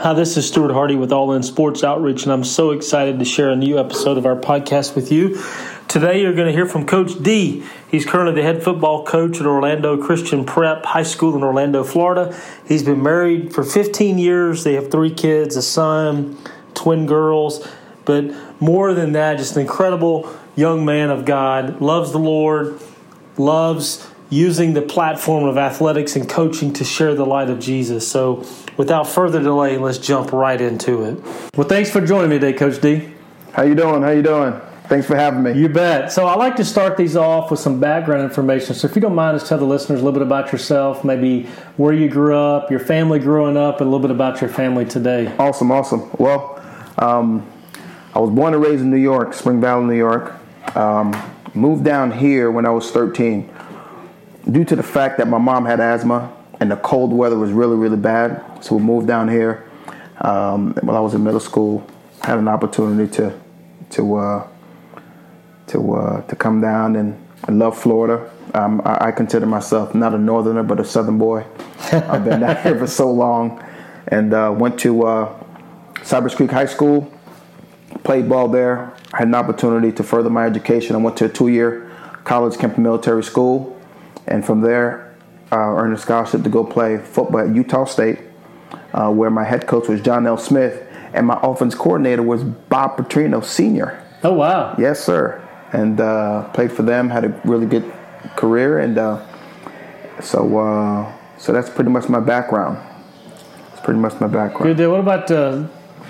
Hi, this is Stuart Hardy with All In Sports Outreach, and I'm so excited to share a new episode of our podcast with you. Today, you're going to hear from Coach D. He's currently the head football coach at Orlando Christian Prep High School in Orlando, Florida. He's been married for 15 years. They have three kids a son, twin girls. But more than that, just an incredible young man of God, loves the Lord, loves using the platform of athletics and coaching to share the light of Jesus. So, without further delay, let's jump right into it. Well, thanks for joining me today, Coach D. How you doing? How you doing? Thanks for having me. You bet. So I like to start these off with some background information. So if you don't mind, just tell the listeners a little bit about yourself, maybe where you grew up, your family growing up, and a little bit about your family today. Awesome, awesome. Well, um, I was born and raised in New York, Spring Valley, New York. Um, moved down here when I was 13 due to the fact that my mom had asthma and the cold weather was really, really bad. So we moved down here. Um, while I was in middle school, had an opportunity to to uh, to uh, to come down and, and love Florida. Um, I, I, consider myself not a northerner but a southern boy. I've been down here for so long, and uh, went to uh, Cypress Creek High School. Played ball there. I had an opportunity to further my education. I went to a two-year college Kemper Military School and from there, uh, earned a scholarship to go play football at Utah State, uh, where my head coach was John L. Smith, and my offense coordinator was Bob Petrino Sr. Oh wow! Yes, sir. And uh, played for them, had a really good career, and uh, so uh, so that's pretty much my background. It's pretty much my background. Good deal. What about uh,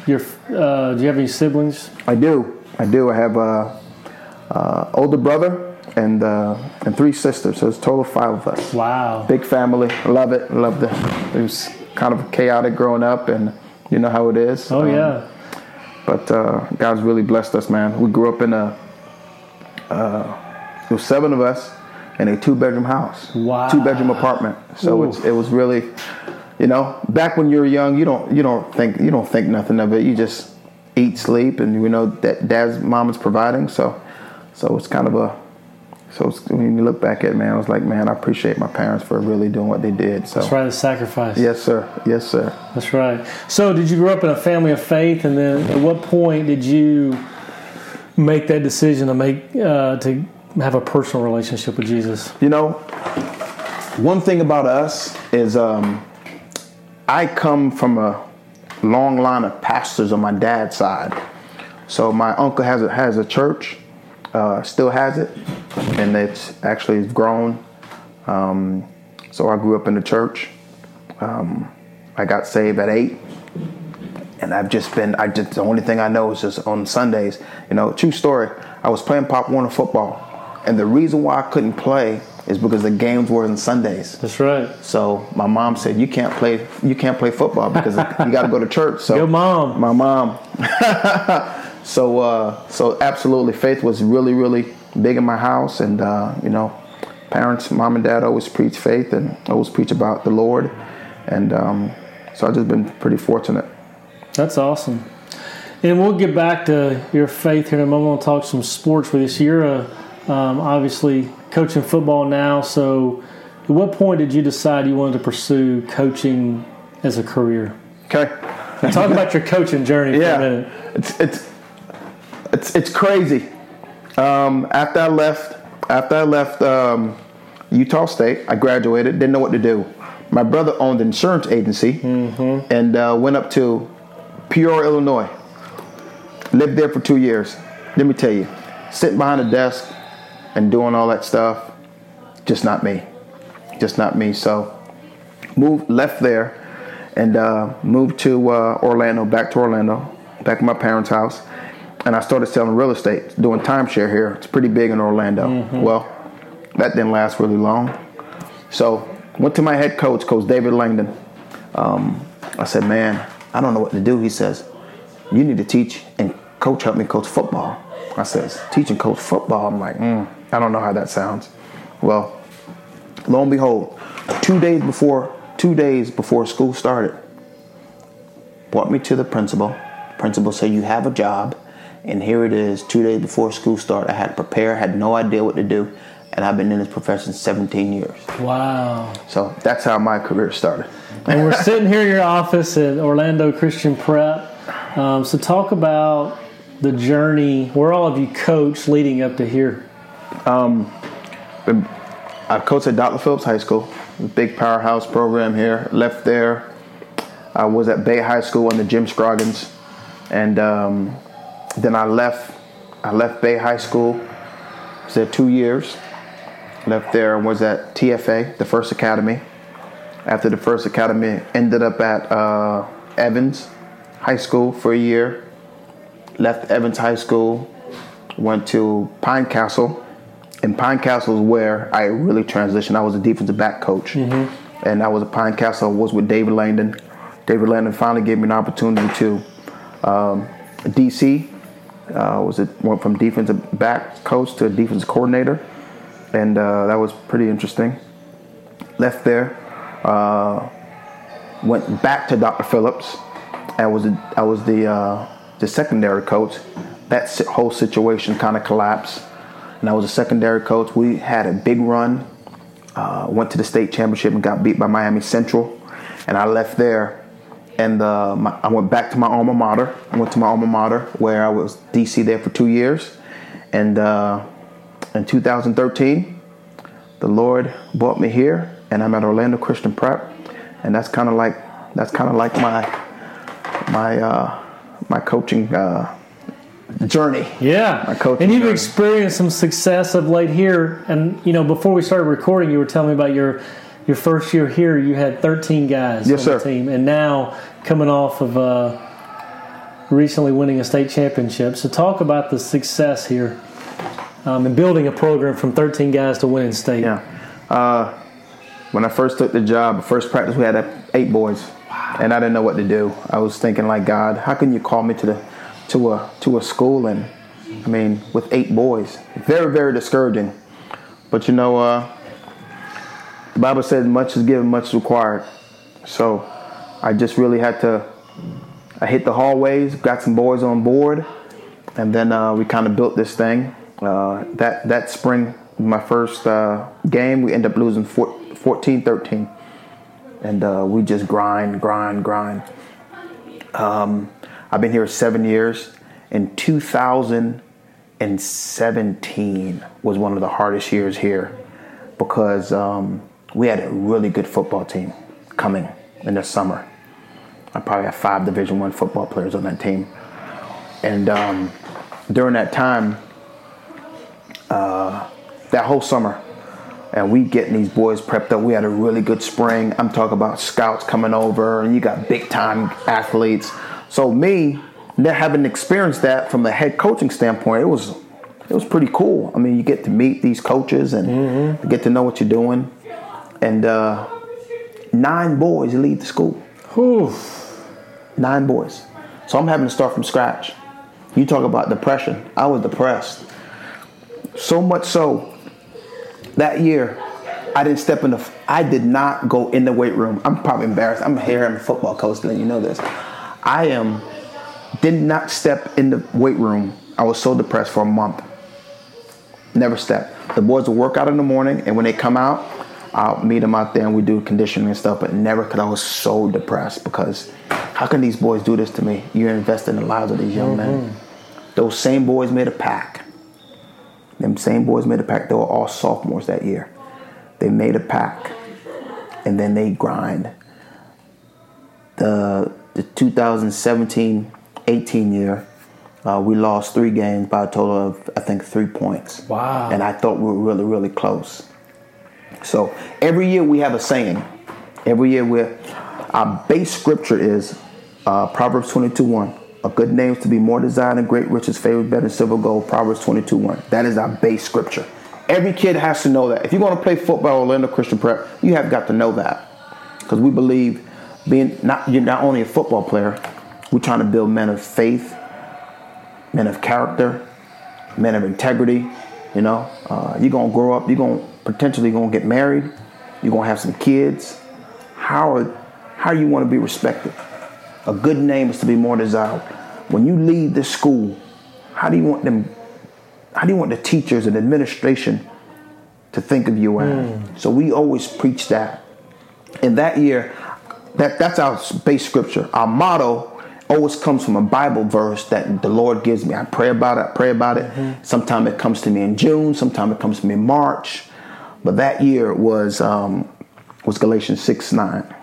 your? do you have any siblings? I do. I do. I have a older brother and uh, and three sisters. So it's total five of us. Wow. Big family. Love it. Love the. It was kind of chaotic growing up, and you know how it is. Oh um, yeah. But uh, God's really blessed us, man. We grew up in a. Uh, there was seven of us in a two-bedroom house. Wow. Two-bedroom apartment. So it was really, you know, back when you were young, you don't you don't think you don't think nothing of it. You just eat, sleep, and you know that dad's mom is providing. So, so it's kind of a so when you look back at it, man, I was like, man, I appreciate my parents for really doing what they did. So that's right, the sacrifice. Yes, sir. Yes, sir. That's right. So did you grow up in a family of faith, and then at what point did you make that decision to make uh, to have a personal relationship with Jesus? You know, one thing about us is um, I come from a long line of pastors on my dad's side. So my uncle has a, has a church uh, still has it, and it's actually grown. Um, so I grew up in the church. Um, I got saved at eight, and I've just been. I just the only thing I know is just on Sundays. You know, true story. I was playing Pop Warner football, and the reason why I couldn't play is because the games were on Sundays. That's right. So my mom said, "You can't play. You can't play football because you got to go to church." So your mom. My mom. So, uh, so absolutely, faith was really, really big in my house, and uh, you know, parents, mom and dad always preach faith and always preach about the Lord, and um, so I've just been pretty fortunate. That's awesome. And we'll get back to your faith here in a moment. We'll talk some sports with you. So you're a, um, obviously coaching football now. So, at what point did you decide you wanted to pursue coaching as a career? Okay. Talk about your coaching journey yeah. for a minute. It's, it's it's it's crazy. Um, after I left, after I left um, Utah State, I graduated. Didn't know what to do. My brother owned an insurance agency mm-hmm. and uh, went up to Peoria, Illinois. Lived there for two years. Let me tell you, sitting behind a desk and doing all that stuff, just not me. Just not me. So moved, left there, and uh, moved to uh, Orlando, back to Orlando, back to my parents' house and I started selling real estate, doing timeshare here. It's pretty big in Orlando. Mm-hmm. Well, that didn't last really long. So went to my head coach, Coach David Langdon. Um, I said, man, I don't know what to do. He says, you need to teach and coach help me coach football. I says, teach and coach football. I'm like, mm, I don't know how that sounds. Well, lo and behold, two days before two days before school started, brought me to the principal. Principal said, you have a job and here it is, two days before school start. I had to prepare, had no idea what to do. and I've been in this profession 17 years. Wow. So that's how my career started. and we're sitting here in your office at Orlando Christian Prep. Um, so talk about the journey where all of you coached leading up to here. Um, I coached at Dr. Phillips High School, big powerhouse program here. Left there. I was at Bay High School under Jim Scroggins, and um, then I left. I left Bay High School. Was there two years. Left there and was at TFA, the First Academy. After the First Academy, ended up at uh, Evans High School for a year. Left Evans High School, went to Pine Castle. And Pine Castle is where I really transitioned. I was a defensive back coach, mm-hmm. and I was at Pine Castle. I was with David Langdon. David Langdon finally gave me an opportunity to um, DC. Uh, was it went from defensive back coach to defensive coordinator, and uh, that was pretty interesting. Left there, uh, went back to Dr. Phillips. I was I was the uh, the secondary coach. That whole situation kind of collapsed and I was a secondary coach. We had a big run, uh, went to the state championship and got beat by Miami Central, and I left there. And uh, my, I went back to my alma mater. I went to my alma mater where I was DC there for two years, and uh, in 2013, the Lord brought me here, and I'm at Orlando Christian Prep, and that's kind of like that's kind of like my my uh, my coaching uh, journey. Yeah, and you've journey. experienced some success of late here. And you know, before we started recording, you were telling me about your your first year here. You had 13 guys yes, on sir. the team, and now coming off of uh, recently winning a state championship. So talk about the success here um, and building a program from 13 guys to winning state. Yeah. Uh, when I first took the job, first practice, we had eight boys, and I didn't know what to do. I was thinking, like, God, how can you call me to the to a to a school and I mean with eight boys. Very very discouraging. But you know, uh, the Bible says much is given, much is required. So I just really had to. I hit the hallways, got some boys on board, and then uh, we kind of built this thing. Uh, that that spring, my first uh, game, we ended up losing 14 13. And uh, we just grind, grind, grind. Um, I've been here seven years. In 2017 was one of the hardest years here because um, we had a really good football team coming in the summer. I probably had five Division One football players on that team, and um, during that time, uh, that whole summer, and we getting these boys prepped up. We had a really good spring. I'm talking about scouts coming over, and you got big time athletes so me, having experienced that from a head coaching standpoint, it was it was pretty cool. I mean, you get to meet these coaches and mm-hmm. get to know what you're doing. And uh, nine boys leave the school. Whew. Nine boys. So I'm having to start from scratch. You talk about depression. I was depressed. So much so that year, I didn't step in the. I did not go in the weight room. I'm probably embarrassed. I'm here. I'm a football coach, letting you know this. I am did not step in the weight room. I was so depressed for a month. Never stepped. The boys will work out in the morning, and when they come out, I'll meet them out there and we do conditioning and stuff. But never, because I was so depressed. Because how can these boys do this to me? You're investing in the lives of these young mm-hmm. men. Those same boys made a pack. Them same boys made a pack. They were all sophomores that year. They made a pack, and then they grind. The the 2017 18 year, uh, we lost three games by a total of, I think, three points. Wow. And I thought we were really, really close. So every year we have a saying. Every year we're, our base scripture is uh, Proverbs 22 1. A good name is to be more desired than great riches, favored better than silver gold. Proverbs 22 1. That is our base scripture. Every kid has to know that. If you're going to play football or learn Orlando Christian Prep, you have got to know that. Because we believe being not you're not only a football player, we're trying to build men of faith, men of character, men of integrity. You know, uh, you're gonna grow up. You're gonna potentially gonna get married. You're gonna have some kids. How are, how you want to be respected? A good name is to be more desired. When you leave this school, how do you want them? How do you want the teachers and administration to think of you as. Hmm. So we always preach that. And that year, that that's our base scripture. Our motto always comes from a Bible verse that the Lord gives me. I pray about it. I pray about it. Mm-hmm. Sometimes it comes to me in June. Sometimes it comes to me in March. But that year was um, was Galatians six nine.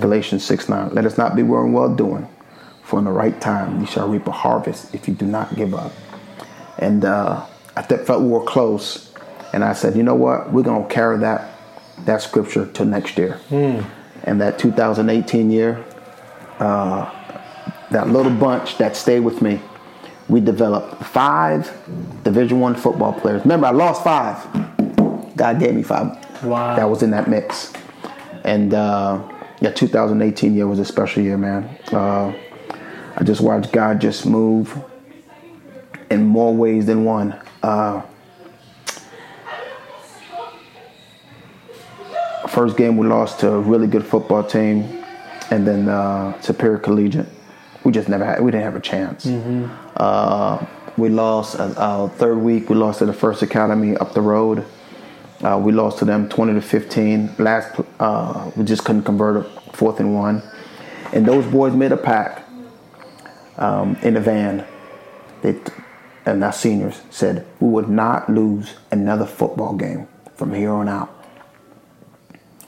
Galatians six nine. Let us not be weary in well doing, for in the right time you shall reap a harvest if you do not give up. And uh, I felt we were close, and I said, you know what? We're gonna carry that that scripture till next year. And that 2018 year, uh, that little bunch that stayed with me, we developed five Division One football players. Remember, I lost five. God gave me five. Wow. That was in that mix. And uh, yeah, 2018 year was a special year, man. Uh, I just watched God just move in more ways than one. Uh, first game we lost to a really good football team, and then uh, Superior Collegiate. We just never had. We didn't have a chance. Uh, we lost uh, our third week. We lost to the First Academy up the road. Uh, we lost to them 20 to 15. Last, uh, we just couldn't convert a fourth and one. And those boys made a pact um, in the van. They, and our seniors said we would not lose another football game from here on out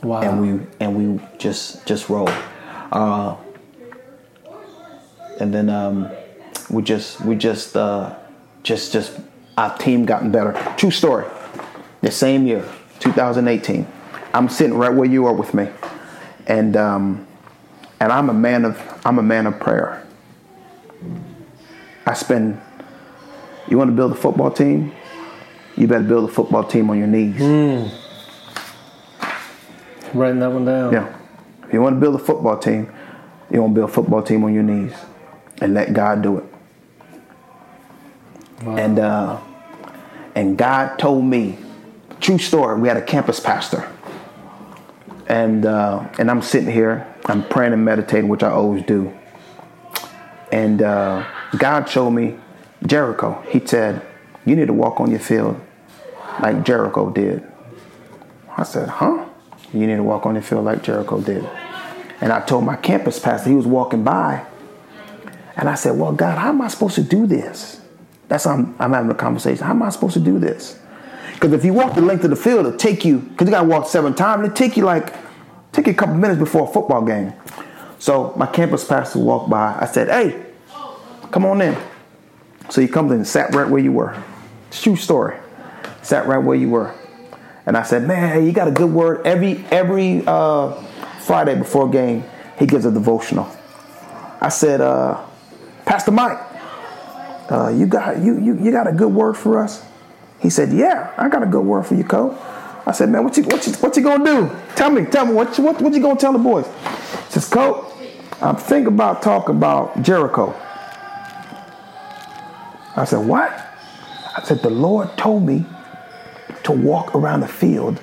Wow. and we and we just just rolled. Uh, and then um, we just we just uh, just just our team gotten better. True story. The same year, 2018, I'm sitting right where you are with me, and um, and I'm a man of I'm a man of prayer. I spend. You want to build a football team? You better build a football team on your knees. Writing that one down. Yeah. If you want to build a football team, you want to build a football team on your knees and let God do it. And uh, and God told me, true story. We had a campus pastor, and uh, and I'm sitting here, I'm praying and meditating, which I always do. And uh, God showed me Jericho. He said, "You need to walk on your field like Jericho did." I said, "Huh?" You need to walk on your field like Jericho did. And I told my campus pastor, he was walking by, and I said, Well, God, how am I supposed to do this? That's how I'm, I'm having a conversation. How am I supposed to do this? Because if you walk the length of the field, it'll take you, because you got to walk seven times, it'll take you like, take you a couple minutes before a football game. So my campus pastor walked by. I said, Hey, come on in. So he comes in and sat right where you were. True story. Sat right where you were. And I said, man, you got a good word. Every every uh, Friday before game, he gives a devotional. I said, uh, Pastor Mike, uh, you got you, you you got a good word for us? He said, Yeah, I got a good word for you, Cole. I said, Man, what you what you what you gonna do? Tell me, tell me what you, what, what you gonna tell the boys? He says, Cole, I'm thinking about talking about Jericho. I said, What? I said, The Lord told me to walk around the field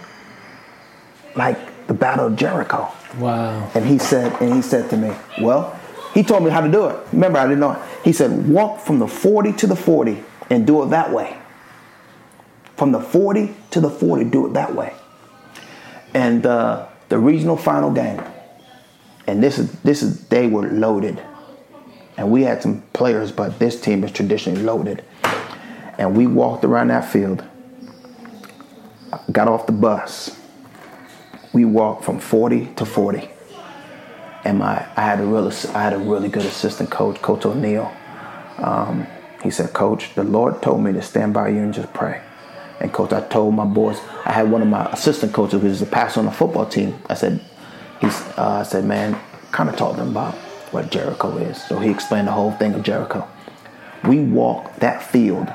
like the battle of Jericho. Wow. And he said, and he said to me, Well, he told me how to do it. Remember, I didn't know. He said, walk from the 40 to the 40 and do it that way. From the 40 to the 40, do it that way. And uh, the regional final game, and this is this is they were loaded. And we had some players, but this team is traditionally loaded. And we walked around that field, got off the bus. We walked from 40 to 40 and my I had a real I had a really good assistant coach, Coach O'Neill. Um, he said, Coach, the Lord told me to stand by you and just pray. And coach, I told my boys. I had one of my assistant coaches who was a passer on the football team. I said, he's uh, I said, man, kind of taught them about what Jericho is. So he explained the whole thing of Jericho. We walked that field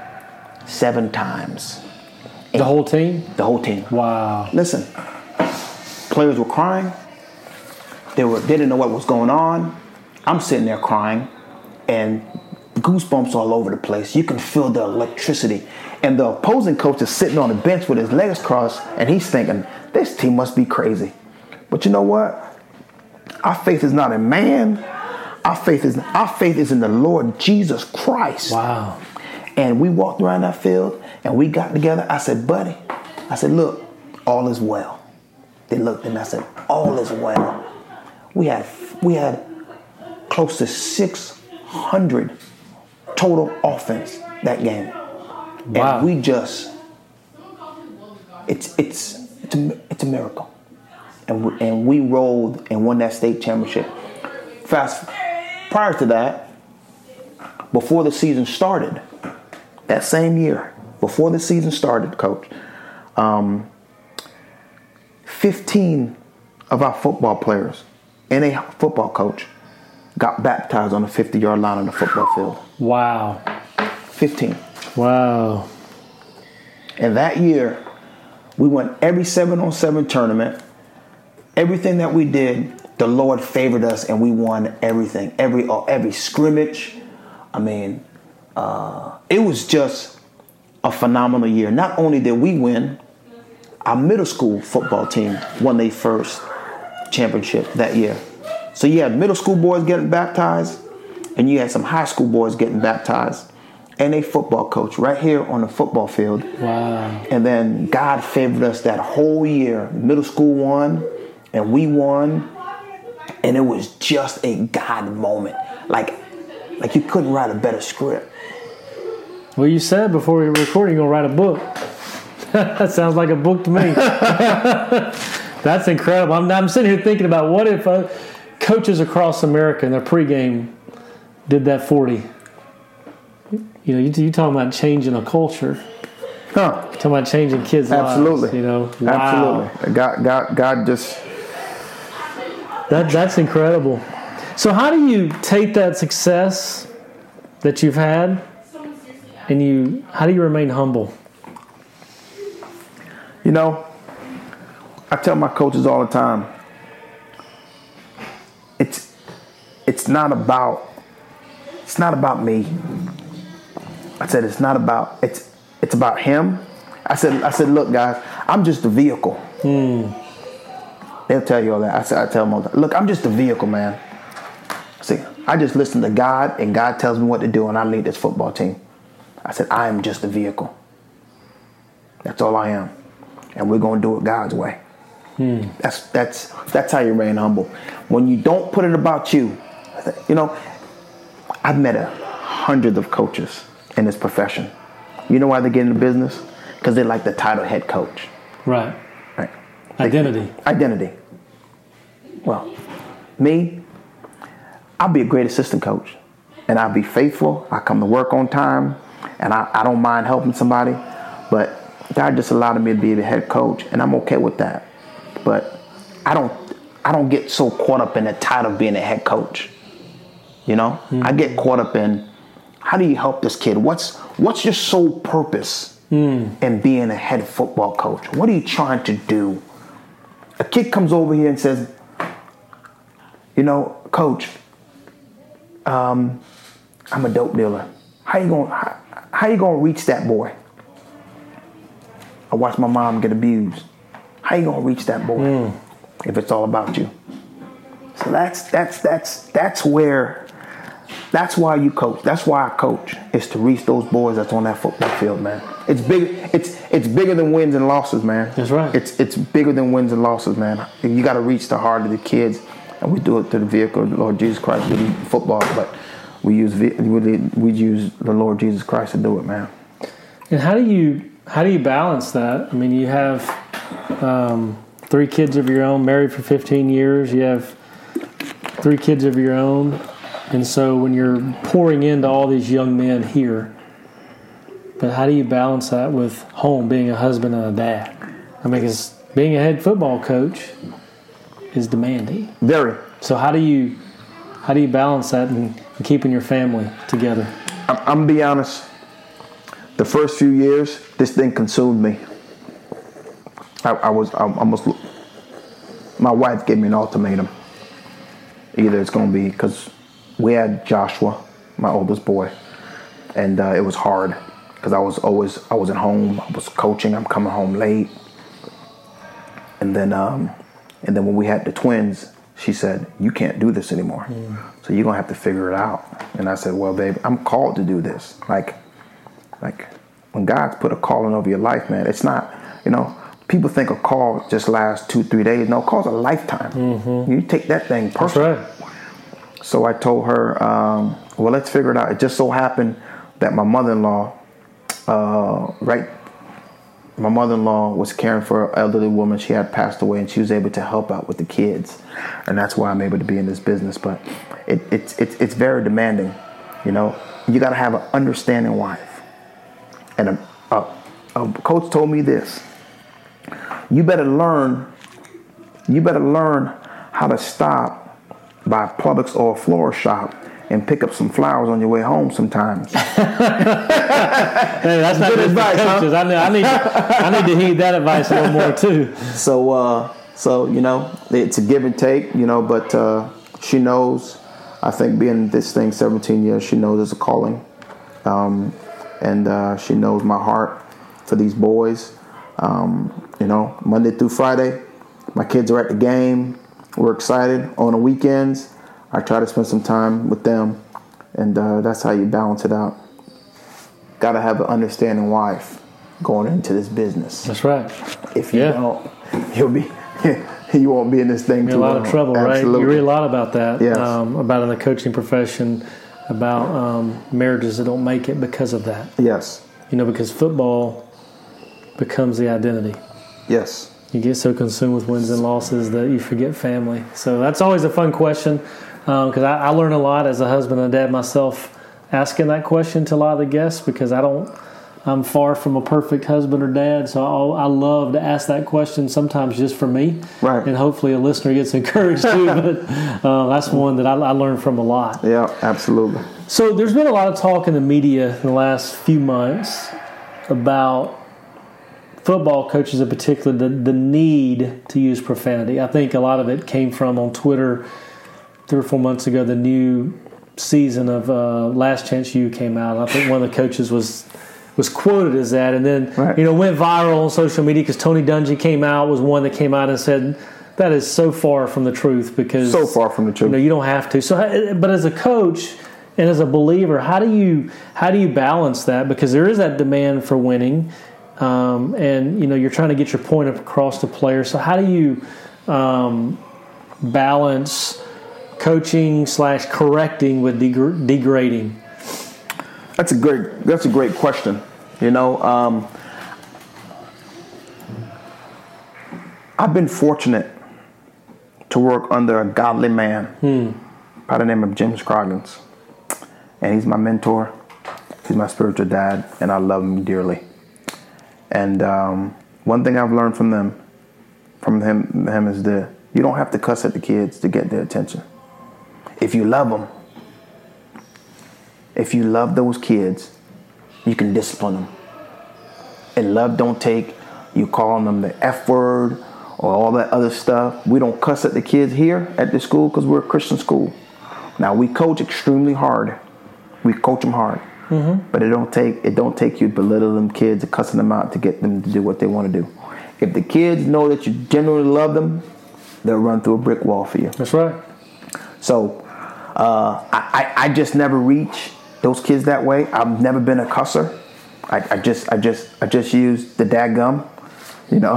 seven times. The whole team? The whole team. Wow. Listen, players were crying. They were they didn't know what was going on. I'm sitting there crying, and goosebumps all over the place. You can feel the electricity. And the opposing coach is sitting on the bench with his legs crossed, and he's thinking, this team must be crazy. But you know what? Our faith is not in man. Our faith is our faith is in the Lord Jesus Christ. Wow. And we walked around that field and we got together. I said, buddy, I said, look, all is well. They looked and I said, all is well. We had we had close to 600 total offense that game. Wow. And we just it's it's it's a, it's a miracle. And we, and we rolled and won that state championship. Fast prior to that, before the season started, that same year, before the season started, coach, um, 15 of our football players and a football coach got baptized on the 50 yard line on the football field. Wow. 15. Wow. And that year, we won every seven on seven tournament. Everything that we did, the Lord favored us, and we won everything. Every uh, every scrimmage. I mean, uh, it was just a phenomenal year. Not only did we win, our middle school football team won their first championship that year. So you had middle school boys getting baptized, and you had some high school boys getting baptized, and a football coach right here on the football field. Wow. And then God favored us that whole year. Middle school won, and we won, and it was just a God moment. Like, like you couldn't write a better script. Well, you said before we were recording you're going to write a book. that sounds like a book to me. That's incredible. I'm, I'm sitting here thinking about what if uh, coaches across America in their pregame did that 40. You know, you, you talking about changing a culture. Huh? Talking about changing kids' Absolutely. lives. You know, wow. Absolutely. God, God, God just. That that's incredible. So how do you take that success that you've had, and you how do you remain humble? You know, I tell my coaches all the time. It's it's not about it's not about me. I said it's not about it's it's about him. I said I said look guys, I'm just a vehicle. They'll tell you all that. I said I tell them all that. Look, I'm just a vehicle, man. See, I just listen to God and God tells me what to do and I lead this football team. I said I am just a vehicle. That's all I am. And we're gonna do it God's way. Hmm. That's that's that's how you remain humble. When you don't put it about you, you know, I've met a hundred of coaches in this profession. You know why they get into business? Because they like the title head coach. Right. Right. Identity. Identity. Well, me, I'll be a great assistant coach. And I'll be faithful. I come to work on time. And I, I don't mind helping somebody. But God just allowed me to be the head coach. And I'm okay with that. But I don't I don't get so caught up in the title of being a head coach. You know? Mm-hmm. I get caught up in how do you help this kid? What's what's your sole purpose mm. in being a head football coach? What are you trying to do? A kid comes over here and says, you know, coach, um, I'm a dope dealer. How you gonna how, how you gonna reach that boy? I watched my mom get abused. How you gonna reach that boy mm. if it's all about you? So that's that's that's that's where that's why you coach. That's why I coach is to reach those boys that's on that football field, man. It's big. It's it's bigger than wins and losses, man. That's right. It's it's bigger than wins and losses, man. You got to reach the heart of the kids, and we do it through the vehicle, of the Lord Jesus Christ, with football. But we use we we use the Lord Jesus Christ to do it, man. And how do you how do you balance that? I mean, you have um, three kids of your own, married for 15 years. You have three kids of your own, and so when you're pouring into all these young men here, but how do you balance that with home, being a husband and a dad? I mean, because being a head football coach is demanding. Very. So how do you how do you balance that and, keeping your family together? I'm, I'm gonna be honest. The first few years, this thing consumed me. I, I was I almost. My wife gave me an ultimatum. Either it's gonna be because we had Joshua, my oldest boy, and uh, it was hard because I was always I wasn't home. I was coaching. I'm coming home late, and then um, and then when we had the twins, she said, "You can't do this anymore. So you're gonna have to figure it out." And I said, "Well, babe, I'm called to do this. Like, like when God's put a calling over your life, man, it's not, you know, people think a call just lasts two, three days. No, call's a lifetime. You take that thing That's personal. right. So I told her, um, well, let's figure it out. It just so happened that my mother-in-law, uh, right, my mother-in-law was caring for an elderly woman. She had passed away, and she was able to help out with the kids, and that's why I'm able to be in this business. But it, it's it's it's very demanding, you know. You got to have an understanding wife, and a, a, a coach told me this. You better learn. You better learn how to stop by Publix or a floral shop and pick up some flowers on your way home sometimes. Hey, that's not Good good advice, advice, huh? I, need, I need, I need to heed that advice a little more too. So, uh, so you know, it's a give and take, you know. But uh, she knows. I think being this thing 17 years, she knows it's a calling, um, and uh, she knows my heart for these boys. Um, you know, Monday through Friday, my kids are at the game. We're excited. On the weekends, I try to spend some time with them, and uh, that's how you balance it out. Got to have an understanding wife going into this business. That's right. If you Yeah. don't, you'll be you won't be in this thing Be too a lot long. of trouble, right? Absolutely. You read a lot about that, Yes. um, about in the coaching profession, about um, marriages that don't make it because of that. Yes. You know, because football becomes the identity. Yes. You get so consumed with wins and losses that you forget family. So that's always a fun question because I, I learn a lot as a husband and dad myself asking that question to a lot of the guests because I don't. I'm far from a perfect husband or dad, so I, I love to ask that question sometimes just for me, Right. And hopefully a listener gets encouraged too. but uh, that's one that I, I learned from a lot. Yeah. Absolutely. So there's been a lot of talk in the media in the last few months about football coaches in particular the, the need to use profanity. I think a lot of it came from on Twitter three or four months ago. The new season of uh, Last Chance U came out. I think one of the coaches was was quoted as that, and then Right. you know went viral on social media because Tony Dungy came out was one that came out and said that is so far from the truth because So far from the truth. you know you don't have to. So, but as a coach and as a believer, how do you how do you balance that? Because there is that demand for winning, um, and you know you're trying to get your point across to players. So how do you um, balance coaching slash correcting with degr- degrading? That's a great. That's a great question. You know, um, I've been fortunate to work under a godly man by the name of Jim Scroggins, and he's my mentor. He's my spiritual dad, and I love him dearly. And um, one thing I've learned from them, from him, him is that you don't have to cuss at the kids to get their attention. If you love them, if you love those kids, you can discipline them. And love don't take you calling them the F word or all that other stuff. We don't cuss at the kids here at the school because we're a Christian school. Now we coach extremely hard. We coach them hard, but it don't take it don't take you belittling them kids and cussing them out to get them to do what they want to do. If the kids know that you genuinely love them, they'll run through a brick wall for you. That's right. So uh, I, I, I just never reach those kids that way. I've never been a cusser. I, I just I just I just use the dadgum. You know,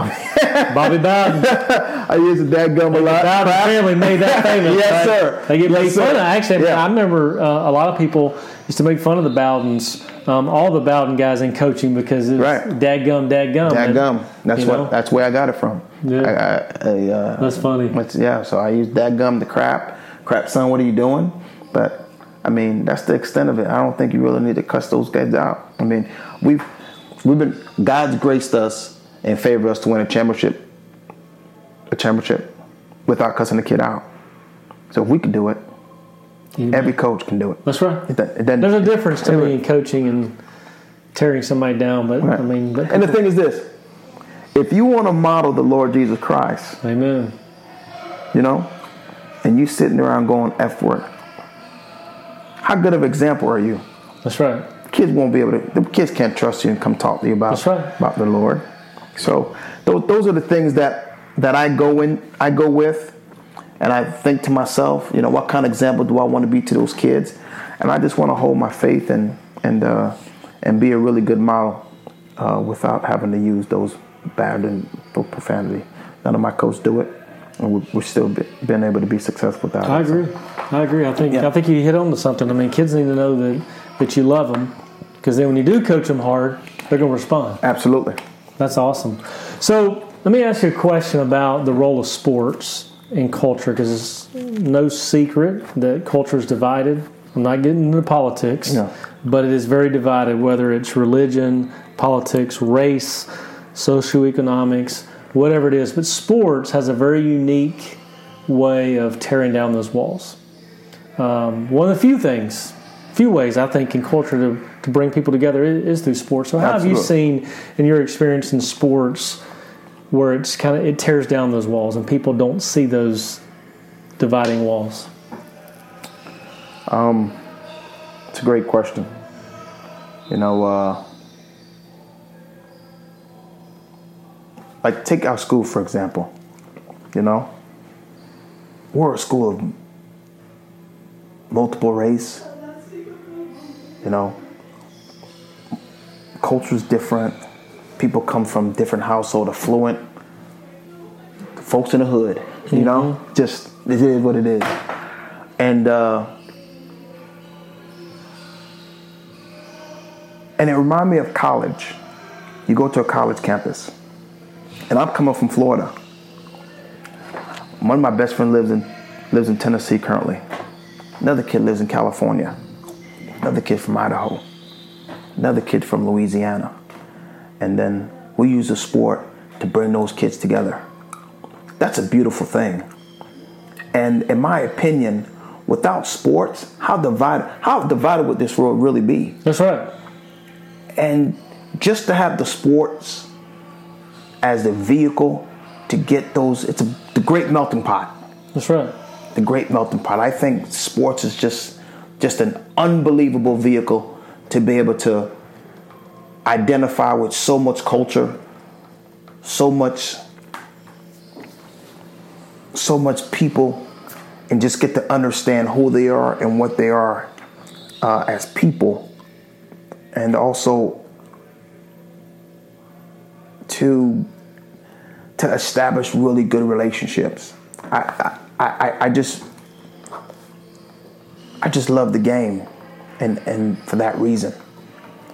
Bobby Bowden. I use the dadgum a lot. Bowden family made that famous. Yes, right? sir. They get Yes, made sir. fun of. Actually, Yeah. I remember uh, a lot of people used to make fun of the Bowdens, um, all the Bowden guys in coaching because it's Right. dadgum, dadgum. Dadgum. That's what. know, That's where I got it from. Yeah. I, I, I, uh, That's funny. Yeah, so I use dadgum to crap. Crap, son, what are you doing? But I mean, that's the extent of it. I don't think you really need to cuss those guys out. I mean, we've we've been God's graced us and favored us to win a championship, a championship, without cussing the kid out. So if we can do it, You- every coach can do it. That's right. It, it There's a difference to me in coaching and tearing somebody down, but I mean, but and the thing is this: if you want to model the Lord Jesus Christ, amen. you know, and you sitting around going F word, how good of an example are you? That's right. Kids won't be able to. The kids can't trust you and come talk to you about That's right. about the Lord. So those, those are the things that that I go in. I go with, and I think to myself, you know, what kind of example do I want to be to those kids? And I just want to hold my faith and and uh, and be a really good model uh, without having to use those bad and profanity. None of my coaches do it, and we- we've still be, been able to be successful without I it. agree. I agree. I think Yeah. I think you hit on to something. I mean, kids need to know that that you love them because then when you do coach them hard, they're going to respond. Absolutely. That's awesome. So let me ask you a question about the role of sports in culture because it's no secret that culture is divided. I'm not getting into politics, No. but it is very divided, whether it's religion, politics, race, socioeconomics, whatever it is. But sports has a very unique way of tearing down those walls. Um, one of the few things, few ways I think in culture to, to bring people together is, is through sports. So how have you seen in your experience in sports where it's kind of it tears down those walls and people don't see those dividing walls? Um, It's a great question. You know, uh, like take our school for example. You know, we're a school of multiple race. You know, culture's different. People come from different household, affluent. Folks in the hood. You know, just it is what it is. And uh, And it reminded me of college. You go to a college campus. And I'm coming from Florida. One of my best friends lives in lives in Tennessee currently. Another kid lives in California. Another kid from Idaho. Another kid from Louisiana. And then we use the sport to bring those kids together. That's a beautiful thing. And in my opinion, without sports, how divided how divided would this world really be? That's right. and just to have the sports as the vehicle to get those it's a the great melting pot That's right. the great melting pot i think sports is just just an unbelievable vehicle to be able to identify with so much culture so much so much people and just get to understand who they are and what they are uh, as people and also to to establish really good relationships. I I, I, I just I just love the game, and and for that reason.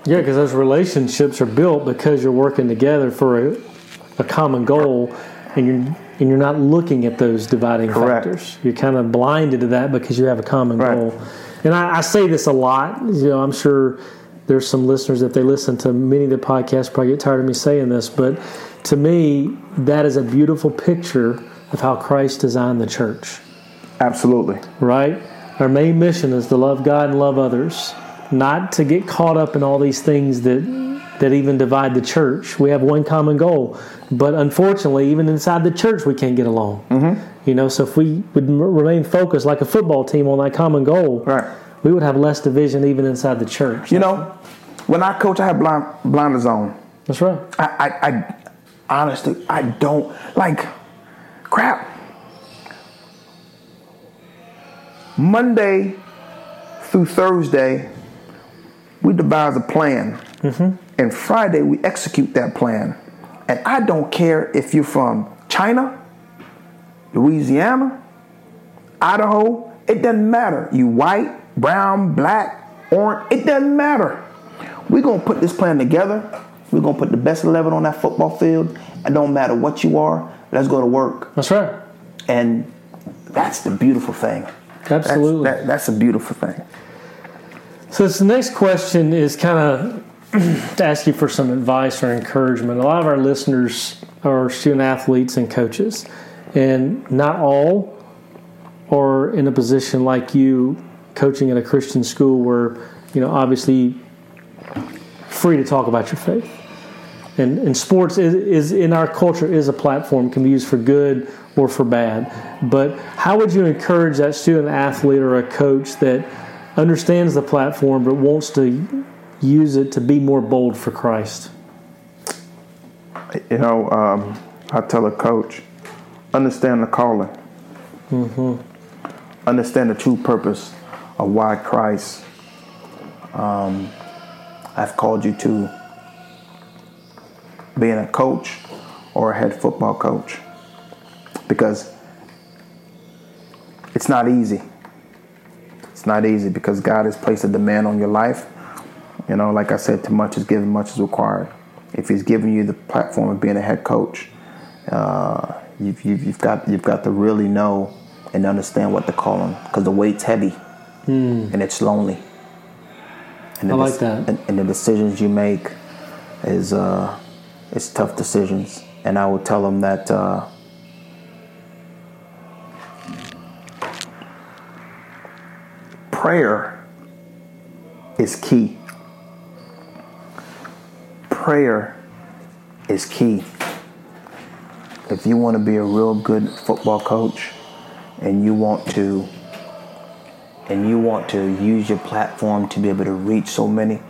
Yeah, because those relationships are built because you're working together for a, a common goal, and you're and you're not looking at those dividing Correct. factors. You're kind of blinded to that because you have a common Right. goal. And I, I say this a lot. You know, I'm sure there's some listeners that they listen to many of the podcasts probably get tired of me saying this, but to me, that is a beautiful picture of how Christ designed the church Absolutely. right? Our main mission is to love God and love others, not to get caught up in all these things that that even divide the church. We have one common goal, but unfortunately, even inside the church, we can't get along. Mm-hmm. You know, so if we would remain focused like a football team on that common goal, Right. we would have less division even inside the church. You know, when I coach, I have blind blinders on. That's right. I, I, I honestly, I don't like crap. Monday through Thursday, we devise a plan, mm-hmm. and Friday we execute that plan. And I don't care if you're from China, Louisiana, Idaho. It doesn't matter. You white, brown, black, orange. It doesn't matter. We're gonna put this plan together. We're gonna put the best eleven on that football field. It don't matter what you are. Let's go to work. That's right. And that's the beautiful thing. That's- Absolutely. that- that's a beautiful thing. So this next question is kind of to ask you for some advice or encouragement. A lot of our listeners are student athletes and coaches, and not all are in a position like you coaching at a Christian school where you know obviously free to talk about your faith. And, and sports is, is in our culture is a platform can be used for good or for bad. But how would you encourage that student athlete or a coach that understands the platform but wants to use it to be more bold for Christ? You know, um, I tell a coach, understand the calling. Understand the true purpose of why Christ um, I've called you to being a coach or a head football coach because it's not easy. It's not easy because God has placed a demand on your life. You know, like I said, too much is given, much is required. If He's giving you the platform of being a head coach, uh, you've, you've, you've got you've got to really know and understand what to call them because the weight's heavy and it's lonely. And the. I like that. And, and the decisions you make is uh, it's tough decisions. And I would tell them that uh, prayer is key. Prayer is key. If you want to be a real good football coach and you want to and you want to use your platform to be able to reach so many,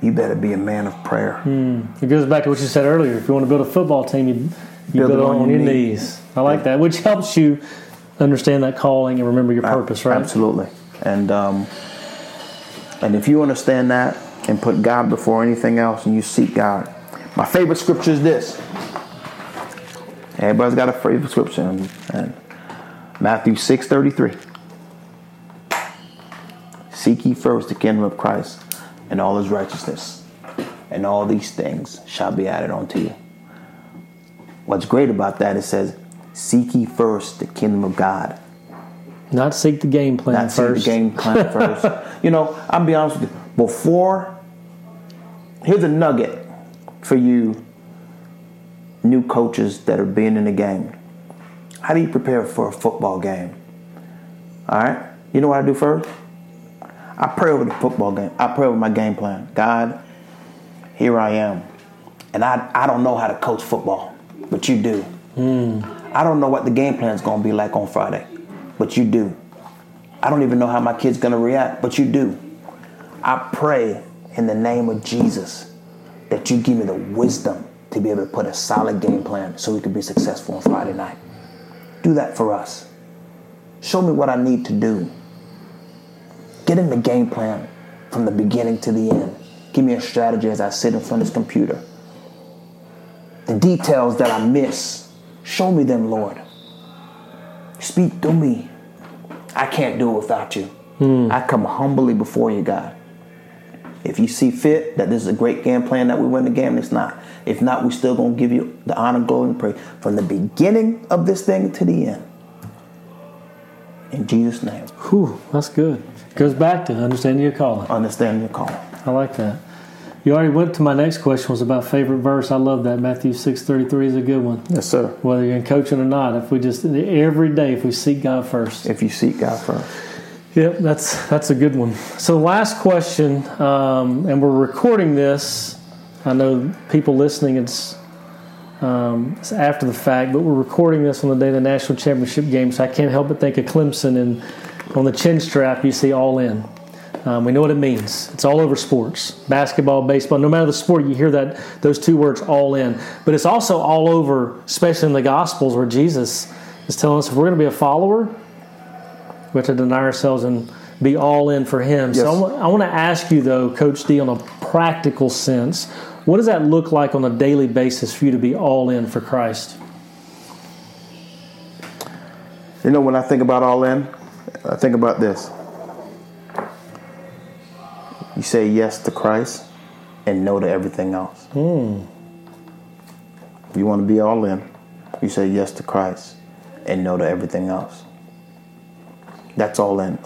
you better be a man of prayer. Hmm. It goes back to what you said earlier. If you want to build a football team, you, you build, it on, your knees. I like that, which helps you understand that calling and remember your purpose, right? Absolutely. And um, and if you understand that and put God before anything else and you seek God. My favorite scripture is this. Everybody's got a favorite scripture. And, Matthew 6.33. Seek ye first the kingdom of Christ and all his righteousness. And all these things shall be added unto you. What's great about that, it says, Seek ye first the kingdom of God Not seek the game plan not first. the game plan first. you know, I'll be honest with you. Before, here's a nugget for you new coaches that are being in the game. How do you prepare for a football game? All right, you know what I do first? I pray over the football game. I pray over my game plan. God, here I am, and I I don't know how to coach football, but you do. Hmm. I don't know what the game plan is going to be like on Friday, but you do. I don't even know how my kid's to react, but you do. I pray in the name of Jesus that you give me the wisdom to be able to put a solid game plan so we can be successful on Friday night. Do that for us. Show me what I need to do. Get in the game plan from the beginning to the end. Give me a strategy as I sit in front of this computer. The details that I miss, show me them, Lord. Speak through me. I can't do it without you. Hmm. I come humbly before you, God. If you see fit that this is a great game plan that we win the game, it's not. If not, we still gonna give you the honor, glory, and praise from the beginning of this thing to the end. In Jesus' name, Whew, that's good. Goes back to understanding your calling. Understanding your call. I like that. You already went to my next question was about favorite verse. I love that. Matthew six thirty three is a good one. Yes, sir. Whether you're in coaching or not, if we just every day if we seek God first. If you seek God first. Yep, that's that's a good one. So last question, um, and we're recording this. I know people listening, it's um, it's after the fact, but we're recording this on the day of the national championship game. So I can't help but think of Clemson, and on the chin strap you see "all in." Um, we know what it means. It's all over sports, basketball, baseball. No matter the sport, you hear that those two words "all in." But it's also all over, especially in the Gospels, where Jesus is telling us if we're going to be a follower, we have to deny ourselves and be all in for Him. So I Yes. wa- I want to ask you, though, Coach D, on a practical sense, what does that look like on a daily basis for you to be all in for Christ? You know, when I think about all in, I think about this. You say yes to Christ and no to everything else. If you want to be all in, you say yes to Christ and no to everything else. That's all in.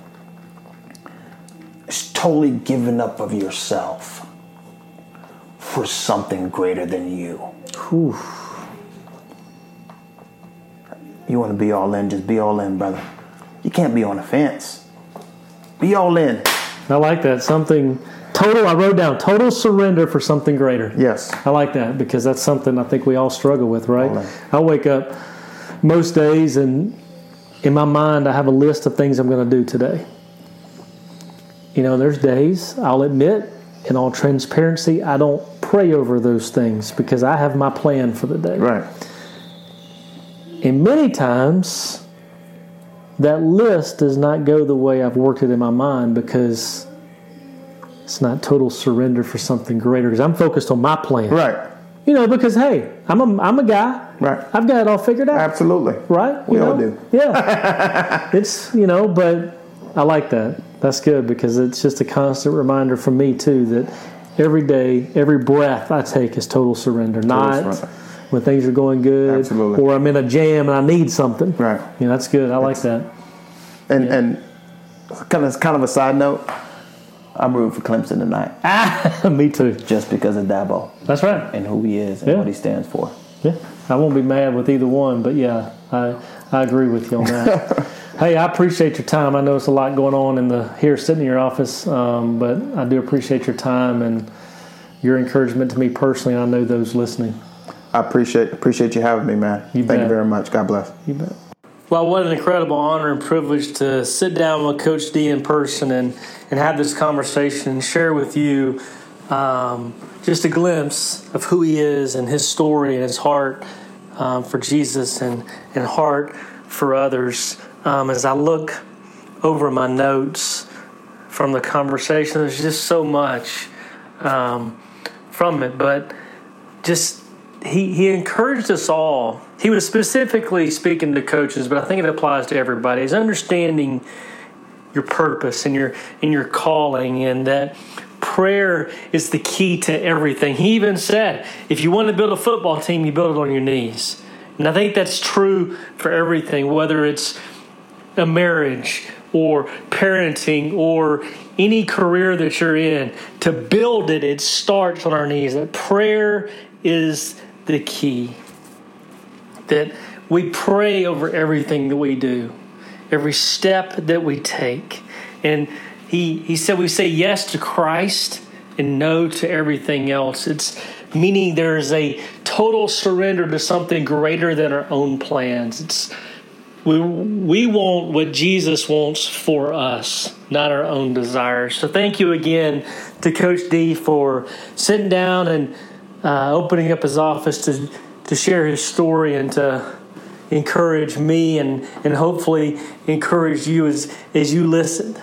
It's totally giving up of yourself for something greater than you. Whew. You want to be all in, just be all in, brother. You can't be on the fence. Be all in. I like that. Something total, I wrote down total surrender for something greater. Yes. I like that because that's something I think we all struggle with, right? I wake up most days and in my mind I have a list of things I'm going to do today. You know, there's days, I'll admit, in all transparency, I don't pray over those things because I have my plan for the day. Right. And many times, that list does not go the way I've worked it in my mind because it's not total surrender for something greater because I'm focused on my plan. Right. You know, because hey, I'm a I'm a guy. Right. I've got it all figured out. Absolutely. Right? We You all do. Yeah. it's, you know, but I like that. That's good because it's just a constant reminder for me, too, that every day, every breath I take is total surrender. Not surrender. when things are going good Absolutely. or I'm in a jam and I need something. Right. You know, that's good. I like that. And and kind of kind of a side note, I'm rooting for Clemson tonight Ah, me too. just because of Dabo That's right. and who he is and Yeah. what he stands for. Yeah, I won't be mad with either one, but yeah, I I agree with you on that. hey, I appreciate your time. I know it's a lot going on in the here sitting in your office, um, but I do appreciate your time and your encouragement to me personally. And I know those listening. I appreciate appreciate you having me, man. You Thank bet. you very much. God bless. You bet. Well, what an incredible honor and privilege to sit down with Coach D in person and, and have this conversation and share with you um, just a glimpse of who he is and his story and his heart um, for Jesus and, and heart for others. Um, as I look over my notes from the conversation, there's just so much um, from it, but just he, he encouraged us all. He was specifically speaking to coaches, but I think it applies to everybody. Is understanding your purpose and your and your calling, and that prayer is the key to everything. He even said, if you want to build a football team, you build it on your knees. And I think that's true for everything, whether it's a marriage or parenting or any career that you're in. To build it, it starts on our knees. That prayer is the key. That we pray over everything that we do, every step that we take. And he, he said we say yes to Christ and no to everything else. It's meaning there's a total surrender to something greater than our own plans. It's we, we want what Jesus wants for us, not our own desires. So thank you again to Coach D for sitting down and uh, opening up his office to, to share his story and to encourage me and, and hopefully encourage you as, as you listen.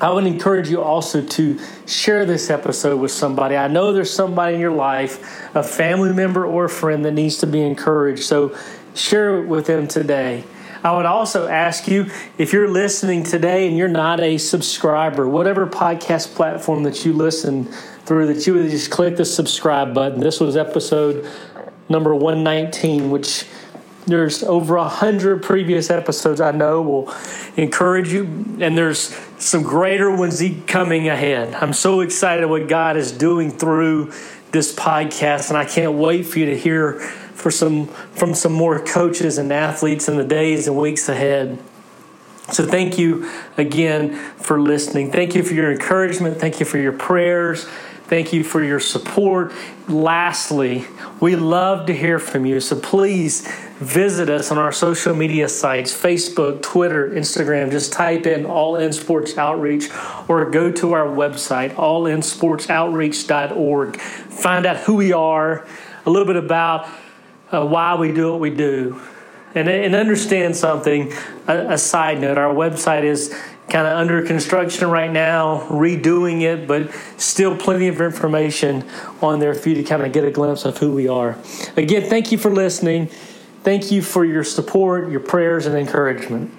I would encourage you also to share this episode with somebody. I know there's somebody in your life, a family member or a friend that needs to be encouraged. So share it with them today. I would also ask you if you're listening today and you're not a subscriber, whatever podcast platform that you listen through, that you would just click the subscribe button. This was episode number 119, which there's over a hundred previous episodes I know will encourage you, and there's some greater ones coming ahead. I'm so excited what God is doing through this podcast, and I can't wait for you to hear for some from some more coaches and athletes in the days and weeks ahead. So thank you again for listening. Thank you for your encouragement. Thank you for your prayers. Thank you for your support. Lastly, we love to hear from you. So please visit us on our social media sites Facebook, Twitter, Instagram. Just type in All In Sports Outreach or go to our website, allinsportsoutreach.org. Find out who we are, a little bit about uh, why we do what we do. And, and understand something, a, a side note, our website is kind of under construction right now, redoing it, but still plenty of information on there for you to kind of get a glimpse of who we are. Again, thank you for listening. Thank you for your support, your prayers, and encouragement.